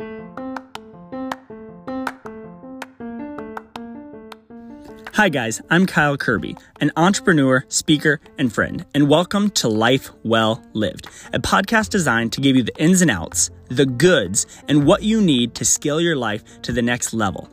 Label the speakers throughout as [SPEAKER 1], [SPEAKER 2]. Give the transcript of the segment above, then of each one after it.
[SPEAKER 1] Hi, guys, I'm Kyle Kirby, an entrepreneur, speaker, and friend, and welcome to Life Well Lived, a podcast designed to give you the ins and outs, the goods, and what you need to scale your life to the next level.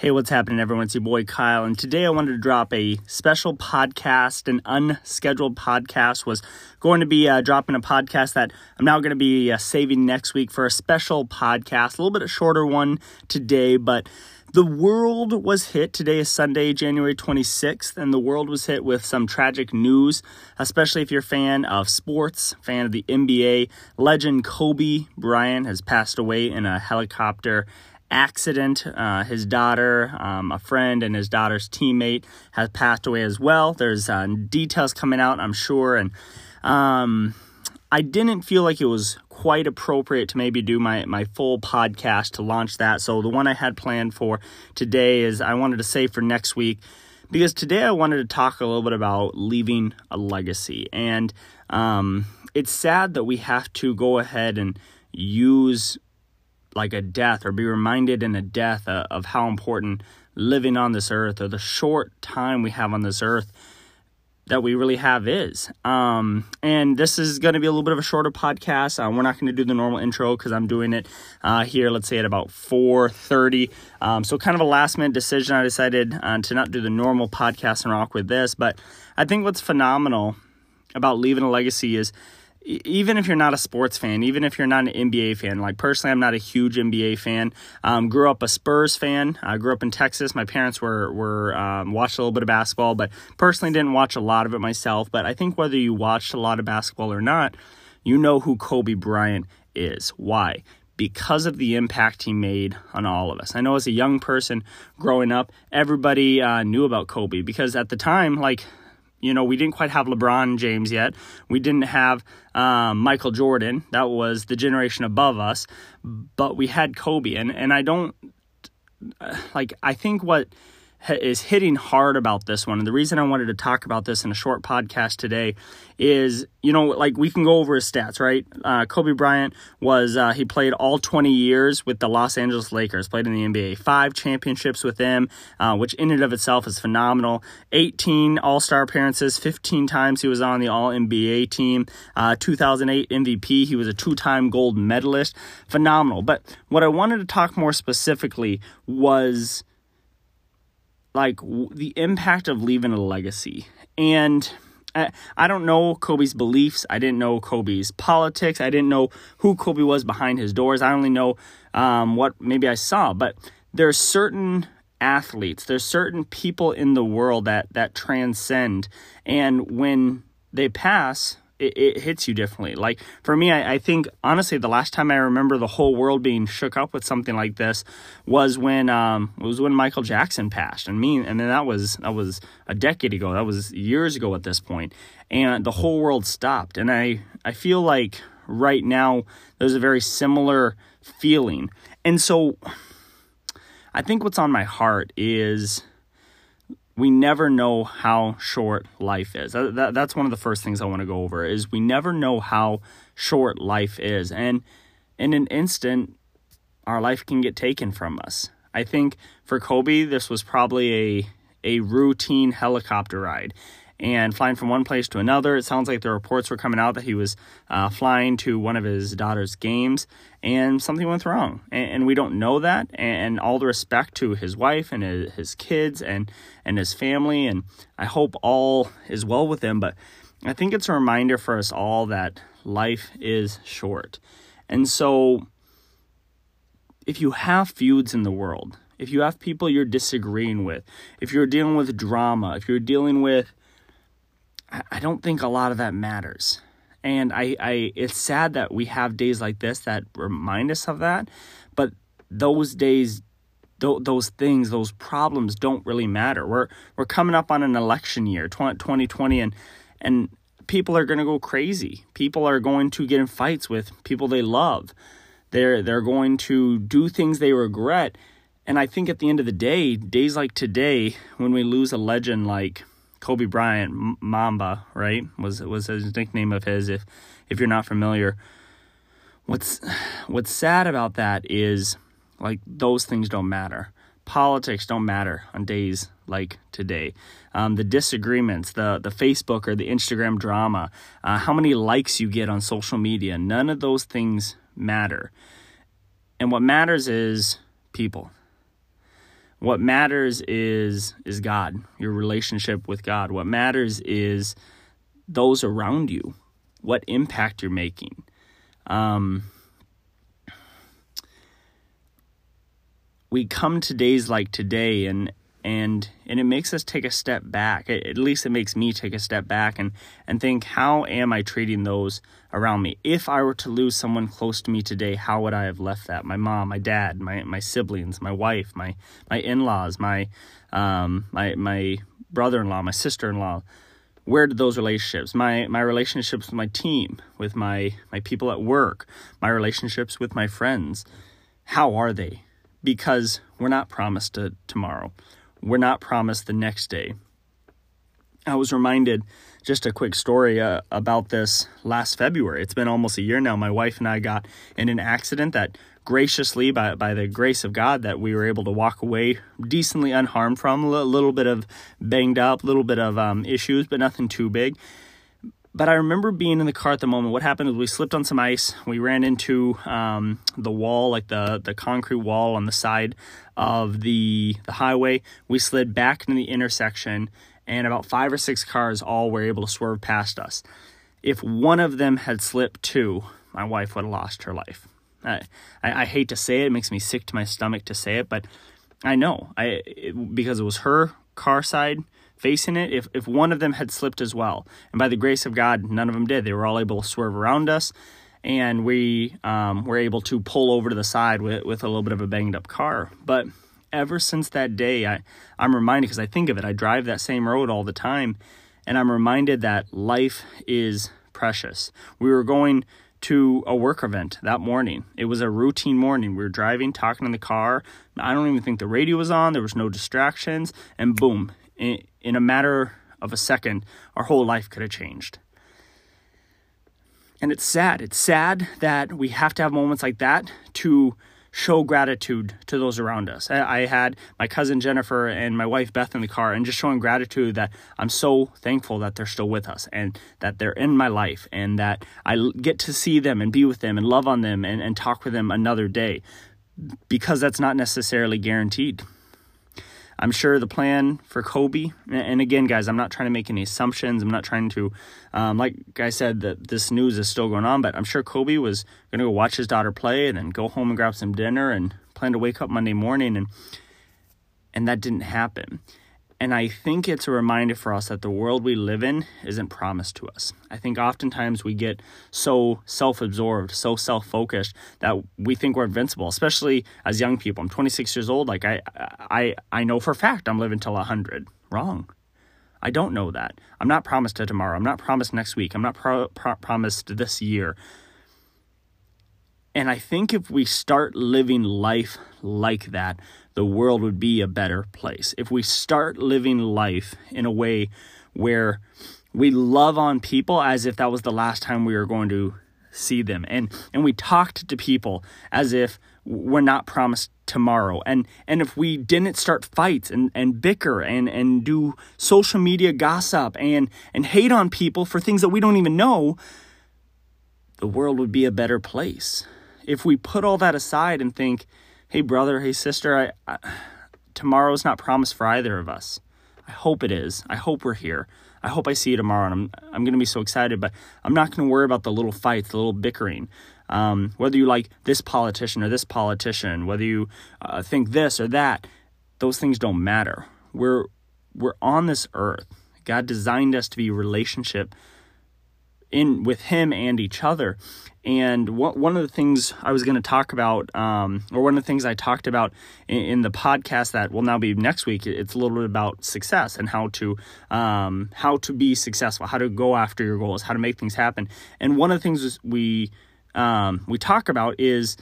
[SPEAKER 1] Hey, what's happening, everyone? It's your boy Kyle, and today I wanted to drop a special podcast. An unscheduled podcast was going to be uh, dropping a podcast that I'm now going to be uh, saving next week for a special podcast, a little bit shorter one today, but the world was hit. Today is Sunday, January 26th, and the world was hit with some tragic news, especially if you're a fan of sports, fan of the NBA. Legend Kobe Bryant has passed away in a helicopter accident. Uh, his daughter, um, a friend, and his daughter's teammate has passed away as well. There's uh, details coming out, I'm sure, and um, I didn't feel like it was quite appropriate to maybe do my, my full podcast to launch that. So the one I had planned for today is I wanted to save for next week because today I wanted to talk a little bit about leaving a legacy. And um, it's sad that we have to go ahead and use like a death or be reminded in a death uh, of how important living on this earth or the short time we have on this earth that we really have is. Um, and this is going to be a little bit of a shorter podcast. Uh, we're not going to do the normal intro because I'm doing it uh, here. Let's say at about 4:30. Um, so kind of a last minute decision. I decided uh, to not do the normal podcast and rock with this. But I think what's phenomenal about leaving a legacy is even if you're not a sports fan, even if you're not an NBA fan, like personally, I'm not a huge NBA fan. Um, grew up a Spurs fan. I grew up in Texas. My parents were were um, watched a little bit of basketball, but personally didn't watch a lot of it myself. But I think whether you watched a lot of basketball or not, you know who Kobe Bryant is. Why? Because of the impact he made on all of us. I know as a young person growing up, everybody uh, knew about Kobe because at the time, like you know, we didn't quite have LeBron James yet. We didn't have um, Michael Jordan. That was the generation above us. But we had Kobe. And, and I don't, like, I think what is hitting hard about this one. And the reason I wanted to talk about this in a short podcast today is, you know, like we can go over his stats, right? Uh, Kobe Bryant was, uh, he played all 20 years with the Los Angeles Lakers, played in the NBA, five championships with them, uh, which in and of itself is phenomenal. 18 All Star appearances, 15 times he was on the All NBA team, uh, 2008 MVP, he was a two time gold medalist. Phenomenal. But what I wanted to talk more specifically was like w- the impact of leaving a legacy. And I, I don't know Kobe's beliefs. I didn't know Kobe's politics. I didn't know who Kobe was behind his doors. I only know um, what maybe I saw. But there's certain athletes, there's certain people in the world that that transcend, and when they pass, it, it hits you differently. Like for me, I, I, think honestly, the last time I remember the whole world being shook up with something like this was when um it was when Michael Jackson passed, and me, and then that was that was a decade ago. That was years ago at this point, and the whole world stopped. And I I feel like right now there's a very similar feeling, and so I think what's on my heart is we never know how short life is. That, that, that's one of the first things I want to go over is we never know how short life is. And in an instant, our life can get taken from us. I think for Kobe, this was probably a, a routine helicopter ride and flying from one place to another. It sounds like the reports were coming out that he was uh, flying to one of his daughter's games and something went wrong. And, and, we don't know that. And all the respect to his wife and his, his kids and, and his family. And I hope all is well with them. But I think it's a reminder for us all that life is short. And so if you have feuds in the world, if you have people you're disagreeing with, if you're dealing with drama, if you're dealing with I don't think a lot of that matters. And I, I it's sad that we have days like this that remind us of that, but those days th- those things, those problems don't really matter. We're we're coming up on an election year, 2020 and and people are going to go crazy. People are going to get in fights with people they love. They're they're going to do things they regret. And I think at the end of the day, days like today when we lose a legend like Kobe Bryant, Mamba, right? Was was his nickname of his. If if you're not familiar, what's what's sad about that is like those things don't matter. Politics don't matter on days like today. Um, the disagreements, the the Facebook or the Instagram drama, uh, how many likes you get on social media, none of those things matter. And what matters is people. What matters is is God, your relationship with God. What matters is those around you, what impact you're making. Um, we come to days like today and and and it makes us take a step back. At least it makes me take a step back and and think how am i treating those around me? If i were to lose someone close to me today how would i have left that? My mom my dad my my siblings my wife my my in-laws my um my my brother-in-law my sister-in-law. Where did those relationships my my relationships with my team with my my people at work my relationships with my friends how are they? Because we're not promised a tomorrow. We're not promised the next day. I was reminded just a quick story uh, about this last February. It's been almost a year now. My wife and I got in an accident that graciously, by, by the grace of God, that we were able to walk away decently unharmed from. A little bit of banged up, a little bit of um, issues, but nothing too big. But I remember being in the car at the moment. What happened is we slipped on some ice. We ran into um, the wall, like the, the concrete wall on the side of the, the highway. We slid back into the intersection, and about five or six cars all were able to swerve past us. If one of them had slipped too, my wife would have lost her life. I, I, I hate to say it, it makes me sick to my stomach to say it, but I know I it, because it was her car side facing it if, if one of them had slipped as well. And by the grace of God, none of them did. They were all able to swerve around us, and we um, were able to pull over to the side with, with a little bit of a banged up car. But ever since that day, I, I'm reminded because I think of it, I drive that same road all the time, and I'm reminded that life is precious. We were going to a work event that morning. It was a routine morning. We were driving, talking in the car. I don't even think the radio was on. There was no distractions, and boom, in, in a matter of a second, our whole life could have changed. And it's sad. It's sad that we have to have moments like that to show gratitude to those around us. I, had my cousin Jennifer and my wife Beth in the car, and just showing gratitude that I'm so thankful that they're still with us and that they're in my life and that I get to see them and be with them and love on them and, and talk with them another day because that's not necessarily guaranteed. I'm sure the plan for Kobe, and again, guys, I'm not trying to make any assumptions. I'm not trying to, um, like I said, that this news is still going on, but I'm sure Kobe was going to go watch his daughter play and then go home and grab some dinner and plan to wake up Monday morning, and and that didn't happen. And I think it's a reminder for us that the world we live in isn't promised to us. I think oftentimes we get so self absorbed, so self focused that we think we're invincible, especially as young people. I'm 26 years old. Like, I, I, I know for a fact I'm living till 100. Wrong. I don't know that. I'm not promised to tomorrow. I'm not promised next week. I'm not pro- pro- promised this year. And I think if we start living life like that, the world would be a better place. If we start living life in a way where we love on people as if that was the last time we were going to see them. And and we talked to people as if we're not promised tomorrow. And and if we didn't start fights and and bicker and and do social media gossip and and hate on people for things that we don't even know the world would be a better place if we put all that aside and think, hey, brother, hey, sister, I, I, tomorrow's not promised for either of us. I hope it is. I hope we're here. I hope I see you tomorrow, and I'm I'm going to be so excited. But I'm not going to worry about the little fights, the little bickering. Um, whether you like this politician or this politician, whether you uh, think this or that, those things don't matter. We're we're on this earth. God designed us to be relationship in with Him and each other, and one of the things I was going to talk about, um, or one of the things I talked about in, in, the podcast that will now be next week, it's a little bit about success and how to um, how to be successful, how to go after your goals, how to make things happen. And one of the things we um, we talk about is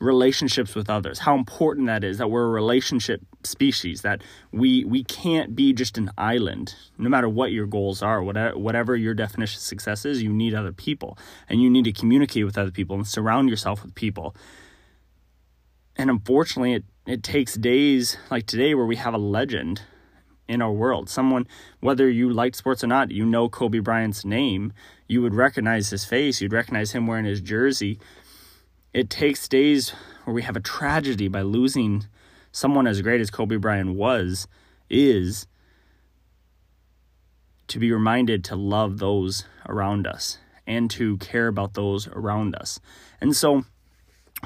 [SPEAKER 1] relationships with others how important that is that we're a relationship species that we we can't be just an island. No matter what your goals are whatever whatever your definition of success is you need other people and you need to communicate with other people and surround yourself with people. And unfortunately it it takes days like today where we have a legend in our world. Someone whether you like sports or not you know Kobe Bryant's name you would recognize his face you'd recognize him wearing his jersey it takes days where we have a tragedy by losing someone as great as Kobe Bryant was, is to be reminded to love those around us and to care about those around us. And so,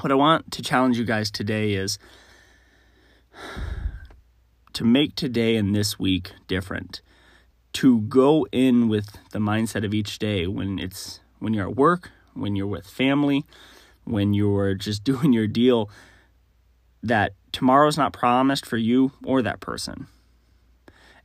[SPEAKER 1] what I want to challenge you guys today is to make today and this week different. To go in with the mindset of each day when it's when you're at work, when you're with family, when you're just doing your deal that tomorrow's not promised for you or that person.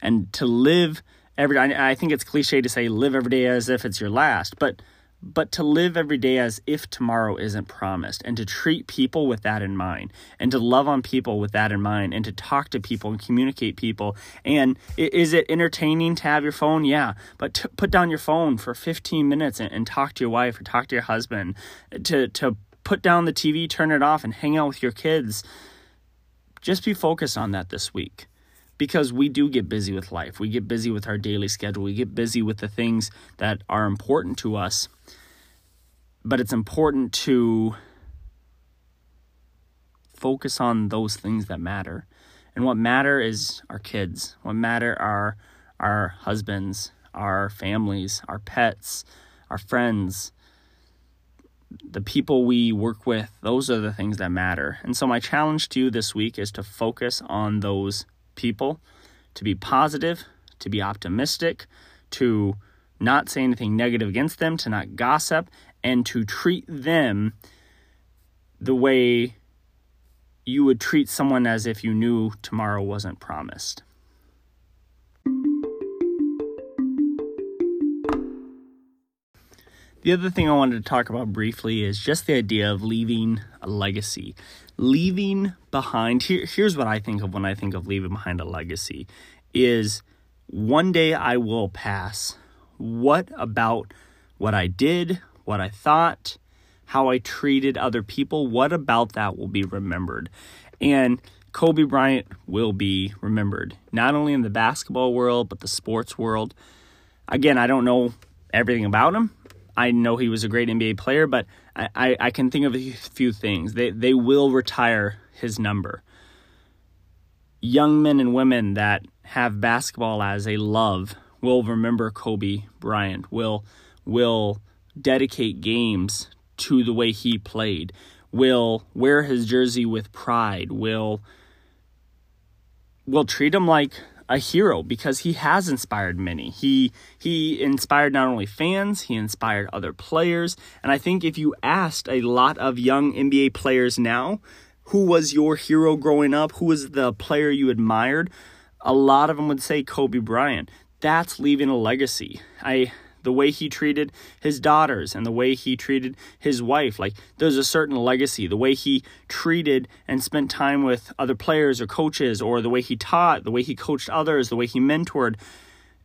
[SPEAKER 1] And to live every I think it's cliche to say live every day as if it's your last, but but to live every day as if tomorrow isn't promised and to treat people with that in mind and to love on people with that in mind and to talk to people and communicate people and is it entertaining to have your phone yeah but to put down your phone for 15 minutes and, and talk to your wife or talk to your husband to to put down the TV, turn it off, and hang out with your kids. Just be focused on that this week because we do get busy with life. We get busy with our daily schedule. We get busy with the things that are important to us. But it's important to focus on those things that matter. And what matter is our kids. What matter are our husbands, our families, our pets, our friends, the people we work with, those are the things that matter. And so, my challenge to you this week is to focus on those people, to be positive, to be optimistic, to not say anything negative against them, to not gossip, and to treat them the way you would treat someone as if you knew tomorrow wasn't promised. The other thing I wanted to talk about briefly is just the idea of leaving a legacy. Leaving behind here, here's what I think of when I think of leaving behind a legacy is one day I will pass. What about what I did, what I thought, how I treated other people, what about that will be remembered? And Kobe Bryant will be remembered, not only in the basketball world, but the sports world. Again, I don't know everything about him. I know he was a great NBA player, but I, I, I can think of a few things. They they will retire his number. Young men and women that have basketball as a love will remember Kobe Bryant. Will will dedicate games to the way he played. Will wear his jersey with pride. Will will treat him like a hero because he has inspired many. He he inspired not only fans, he inspired other players. And I think if you asked a lot of young NBA players now, who was your hero growing up? Who was the player you admired? A lot of them would say Kobe Bryant. That's leaving a legacy. I the way he treated his daughters and the way he treated his wife. Like there's a certain legacy, the way he treated and spent time with other players or coaches, or the way he taught, the way he coached others, the way he mentored.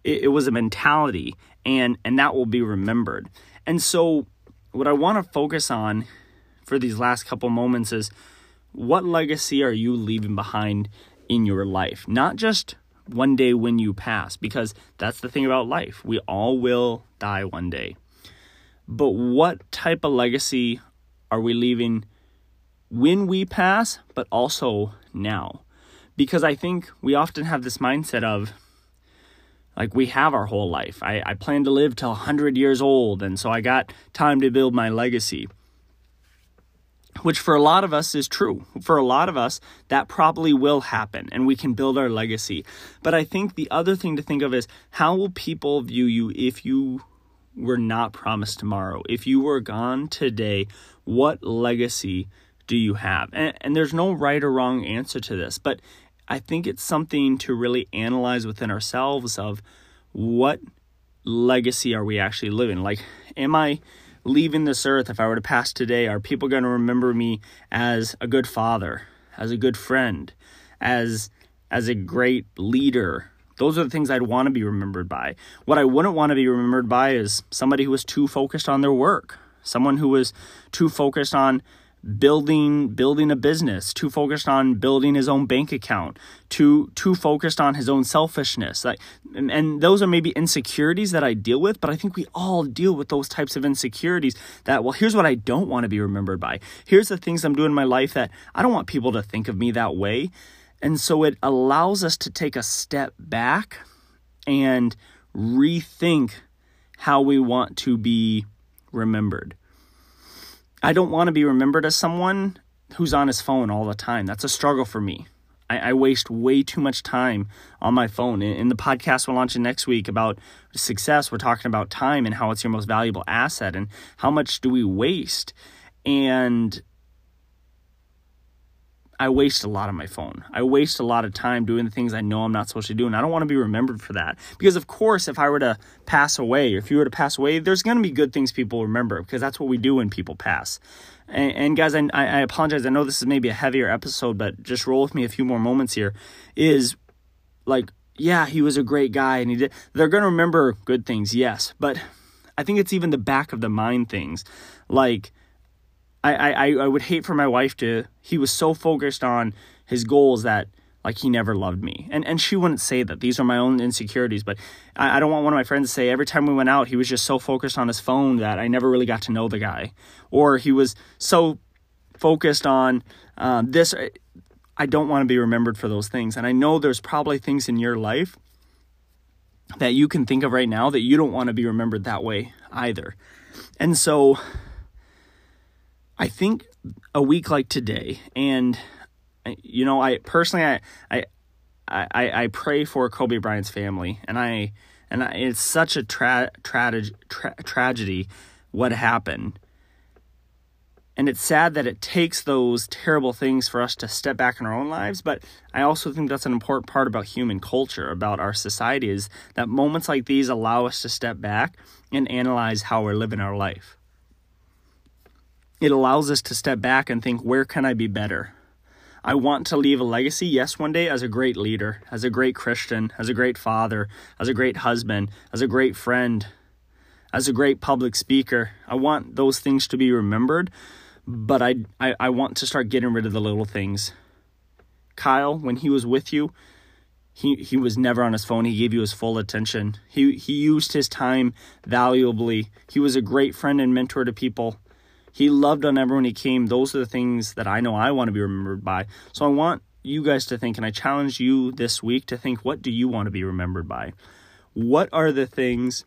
[SPEAKER 1] It, it was a mentality, and and that will be remembered. And so, what I want to focus on for these last couple moments is what legacy are you leaving behind in your life? Not just one day when you pass, because that's the thing about life. We all will die one day. But what type of legacy are we leaving when we pass, but also now? Because I think we often have this mindset of, like we have our whole life. I, I plan to live till 100 years old, and so I got time to build my legacy which for a lot of us is true. For a lot of us, that probably will happen and we can build our legacy. But I think the other thing to think of is how will people view you if you were not promised tomorrow? If you were gone today, what legacy do you have? And, and there's no right or wrong answer to this, but I think it's something to really analyze within ourselves of what legacy are we actually living? Like, am I leaving this earth, if I were to pass today, are people going to remember me as a good father, as a good friend, as as a great leader? Those are the things I'd want to be remembered by. What I wouldn't want to be remembered by is somebody who was too focused on their work, someone who was too focused on building building a business too focused on building his own bank account too too focused on his own selfishness. Like and, and those are maybe insecurities that I deal with but I think we all deal with those types of insecurities that well here's what I don't want to be remembered by. Here's the things I'm doing in my life that I don't want people to think of me that way. And so it allows us to take a step back and rethink how we want to be remembered I don't want to be remembered as someone who's on his phone all the time. That's a struggle for me. I, I waste way too much time on my phone. In, in the podcast we're launching next week about success, we're talking about time and how it's your most valuable asset and how much do we waste. And I waste a lot on my phone. I waste a lot of time doing the things I know I'm not supposed to do, and I don't want to be remembered for that. Because, of course, if I were to pass away, or if you were to pass away, there's going to be good things people remember because that's what we do when people pass. And, and guys, I, I apologize. I know this is maybe a heavier episode, but just roll with me a few more moments here. Is like, yeah, he was a great guy, and he did. They're going to remember good things, yes, but I think it's even the back of the mind things, like I, I, I would hate for my wife to, he was so focused on his goals that like he never loved me. And and she wouldn't say that. These are my own insecurities. But I, I, don't want one of my friends to say every time we went out, he was just so focused on his phone that I never really got to know the guy. Or he was so focused on um, this. I don't want to be remembered for those things. And I know there's probably things in your life that you can think of right now that you don't want to be remembered that way either. And so I think a week like today, and uh, you know, I personally, I, I, I, I pray for Kobe Bryant's family, and I, and I, it's such a tra- tra- tra- tragedy what happened. And it's sad that it takes those terrible things for us to step back in our own lives, but I also think that's an important part about human culture, about our society, is that moments like these allow us to step back and analyze how we're living our life it allows us to step back and think, where can I be better? I want to leave a legacy, yes, one day as a great leader, as a great Christian, as a great father, as a great husband, as a great friend, as a great public speaker. I want those things to be remembered, but I, I, I want to start getting rid of the little things. Kyle, when he was with you, he, he was never on his phone. He gave you his full attention. He, he used his time valuably. He was a great friend and mentor to people. He loved on everyone he came. Those are the things that I know I want to be remembered by. So I want you guys to think, and I challenge you this week to think what do you want to be remembered by? What are the things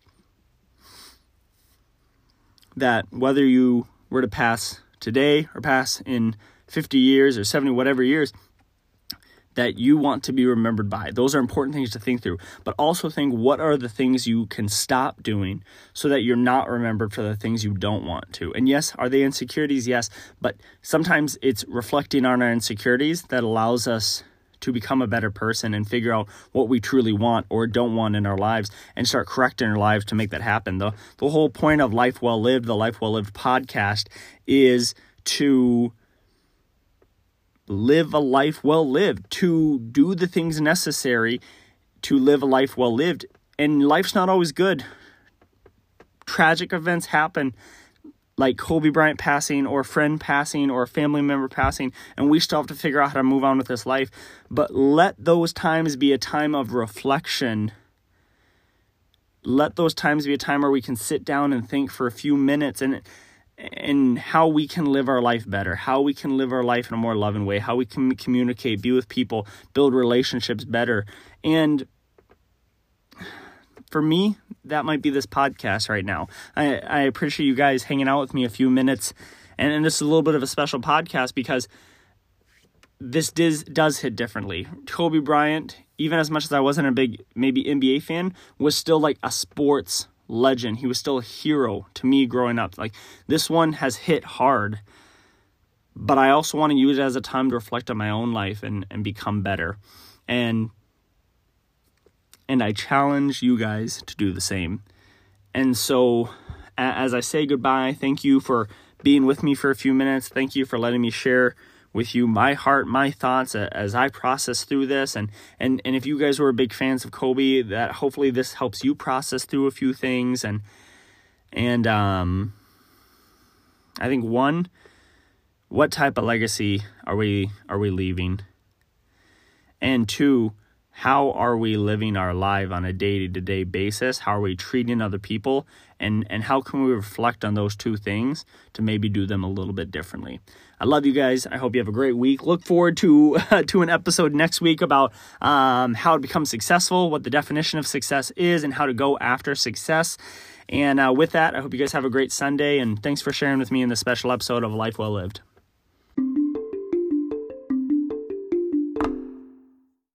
[SPEAKER 1] that, whether you were to pass today or pass in 50 years or 70, whatever years, that you want to be remembered by. Those are important things to think through. But also think what are the things you can stop doing so that you're not remembered for the things you don't want to. And yes, are they insecurities? Yes. But sometimes it's reflecting on our insecurities that allows us to become a better person and figure out what we truly want or don't want in our lives and start correcting our lives to make that happen. The the whole point of Life Well Lived, the Life Well Lived podcast is to live a life well lived, to do the things necessary to live a life well lived. And life's not always good. Tragic events happen, like Kobe Bryant passing, or a friend passing, or a family member passing, and we still have to figure out how to move on with this life. But let those times be a time of reflection. Let those times be a time where we can sit down and think for a few minutes and and how we can live our life better, how we can live our life in a more loving way, how we can communicate, be with people, build relationships better. And for me, that might be this podcast right now. I, I appreciate you guys hanging out with me a few minutes. And, and this is a little bit of a special podcast because this does, does hit differently. Kobe Bryant, even as much as I wasn't a big, maybe NBA fan, was still like a sports legend. He was still a hero to me growing up. Like this one has hit hard, but I also want to use it as a time to reflect on my own life and, and become better. And and I challenge you guys to do the same. And so as I say goodbye, thank you for being with me for a few minutes. Thank you for letting me share with you my heart, my thoughts as I process through this. And, and, and if you guys were big fans of Kobe, that hopefully this helps you process through a few things. And, and, um, I think one, what type of legacy are we, are we leaving? And two, how are we living our life on a day-to-day basis? How are we treating other people? And and how can we reflect on those two things to maybe do them a little bit differently? I love you guys. I hope you have a great week. Look forward to to an episode next week about um, how to become successful what the definition of success is and how to go after success. And uh, with that i hope you guys have a great sunday and thanks for sharing with me in this special episode of life well lived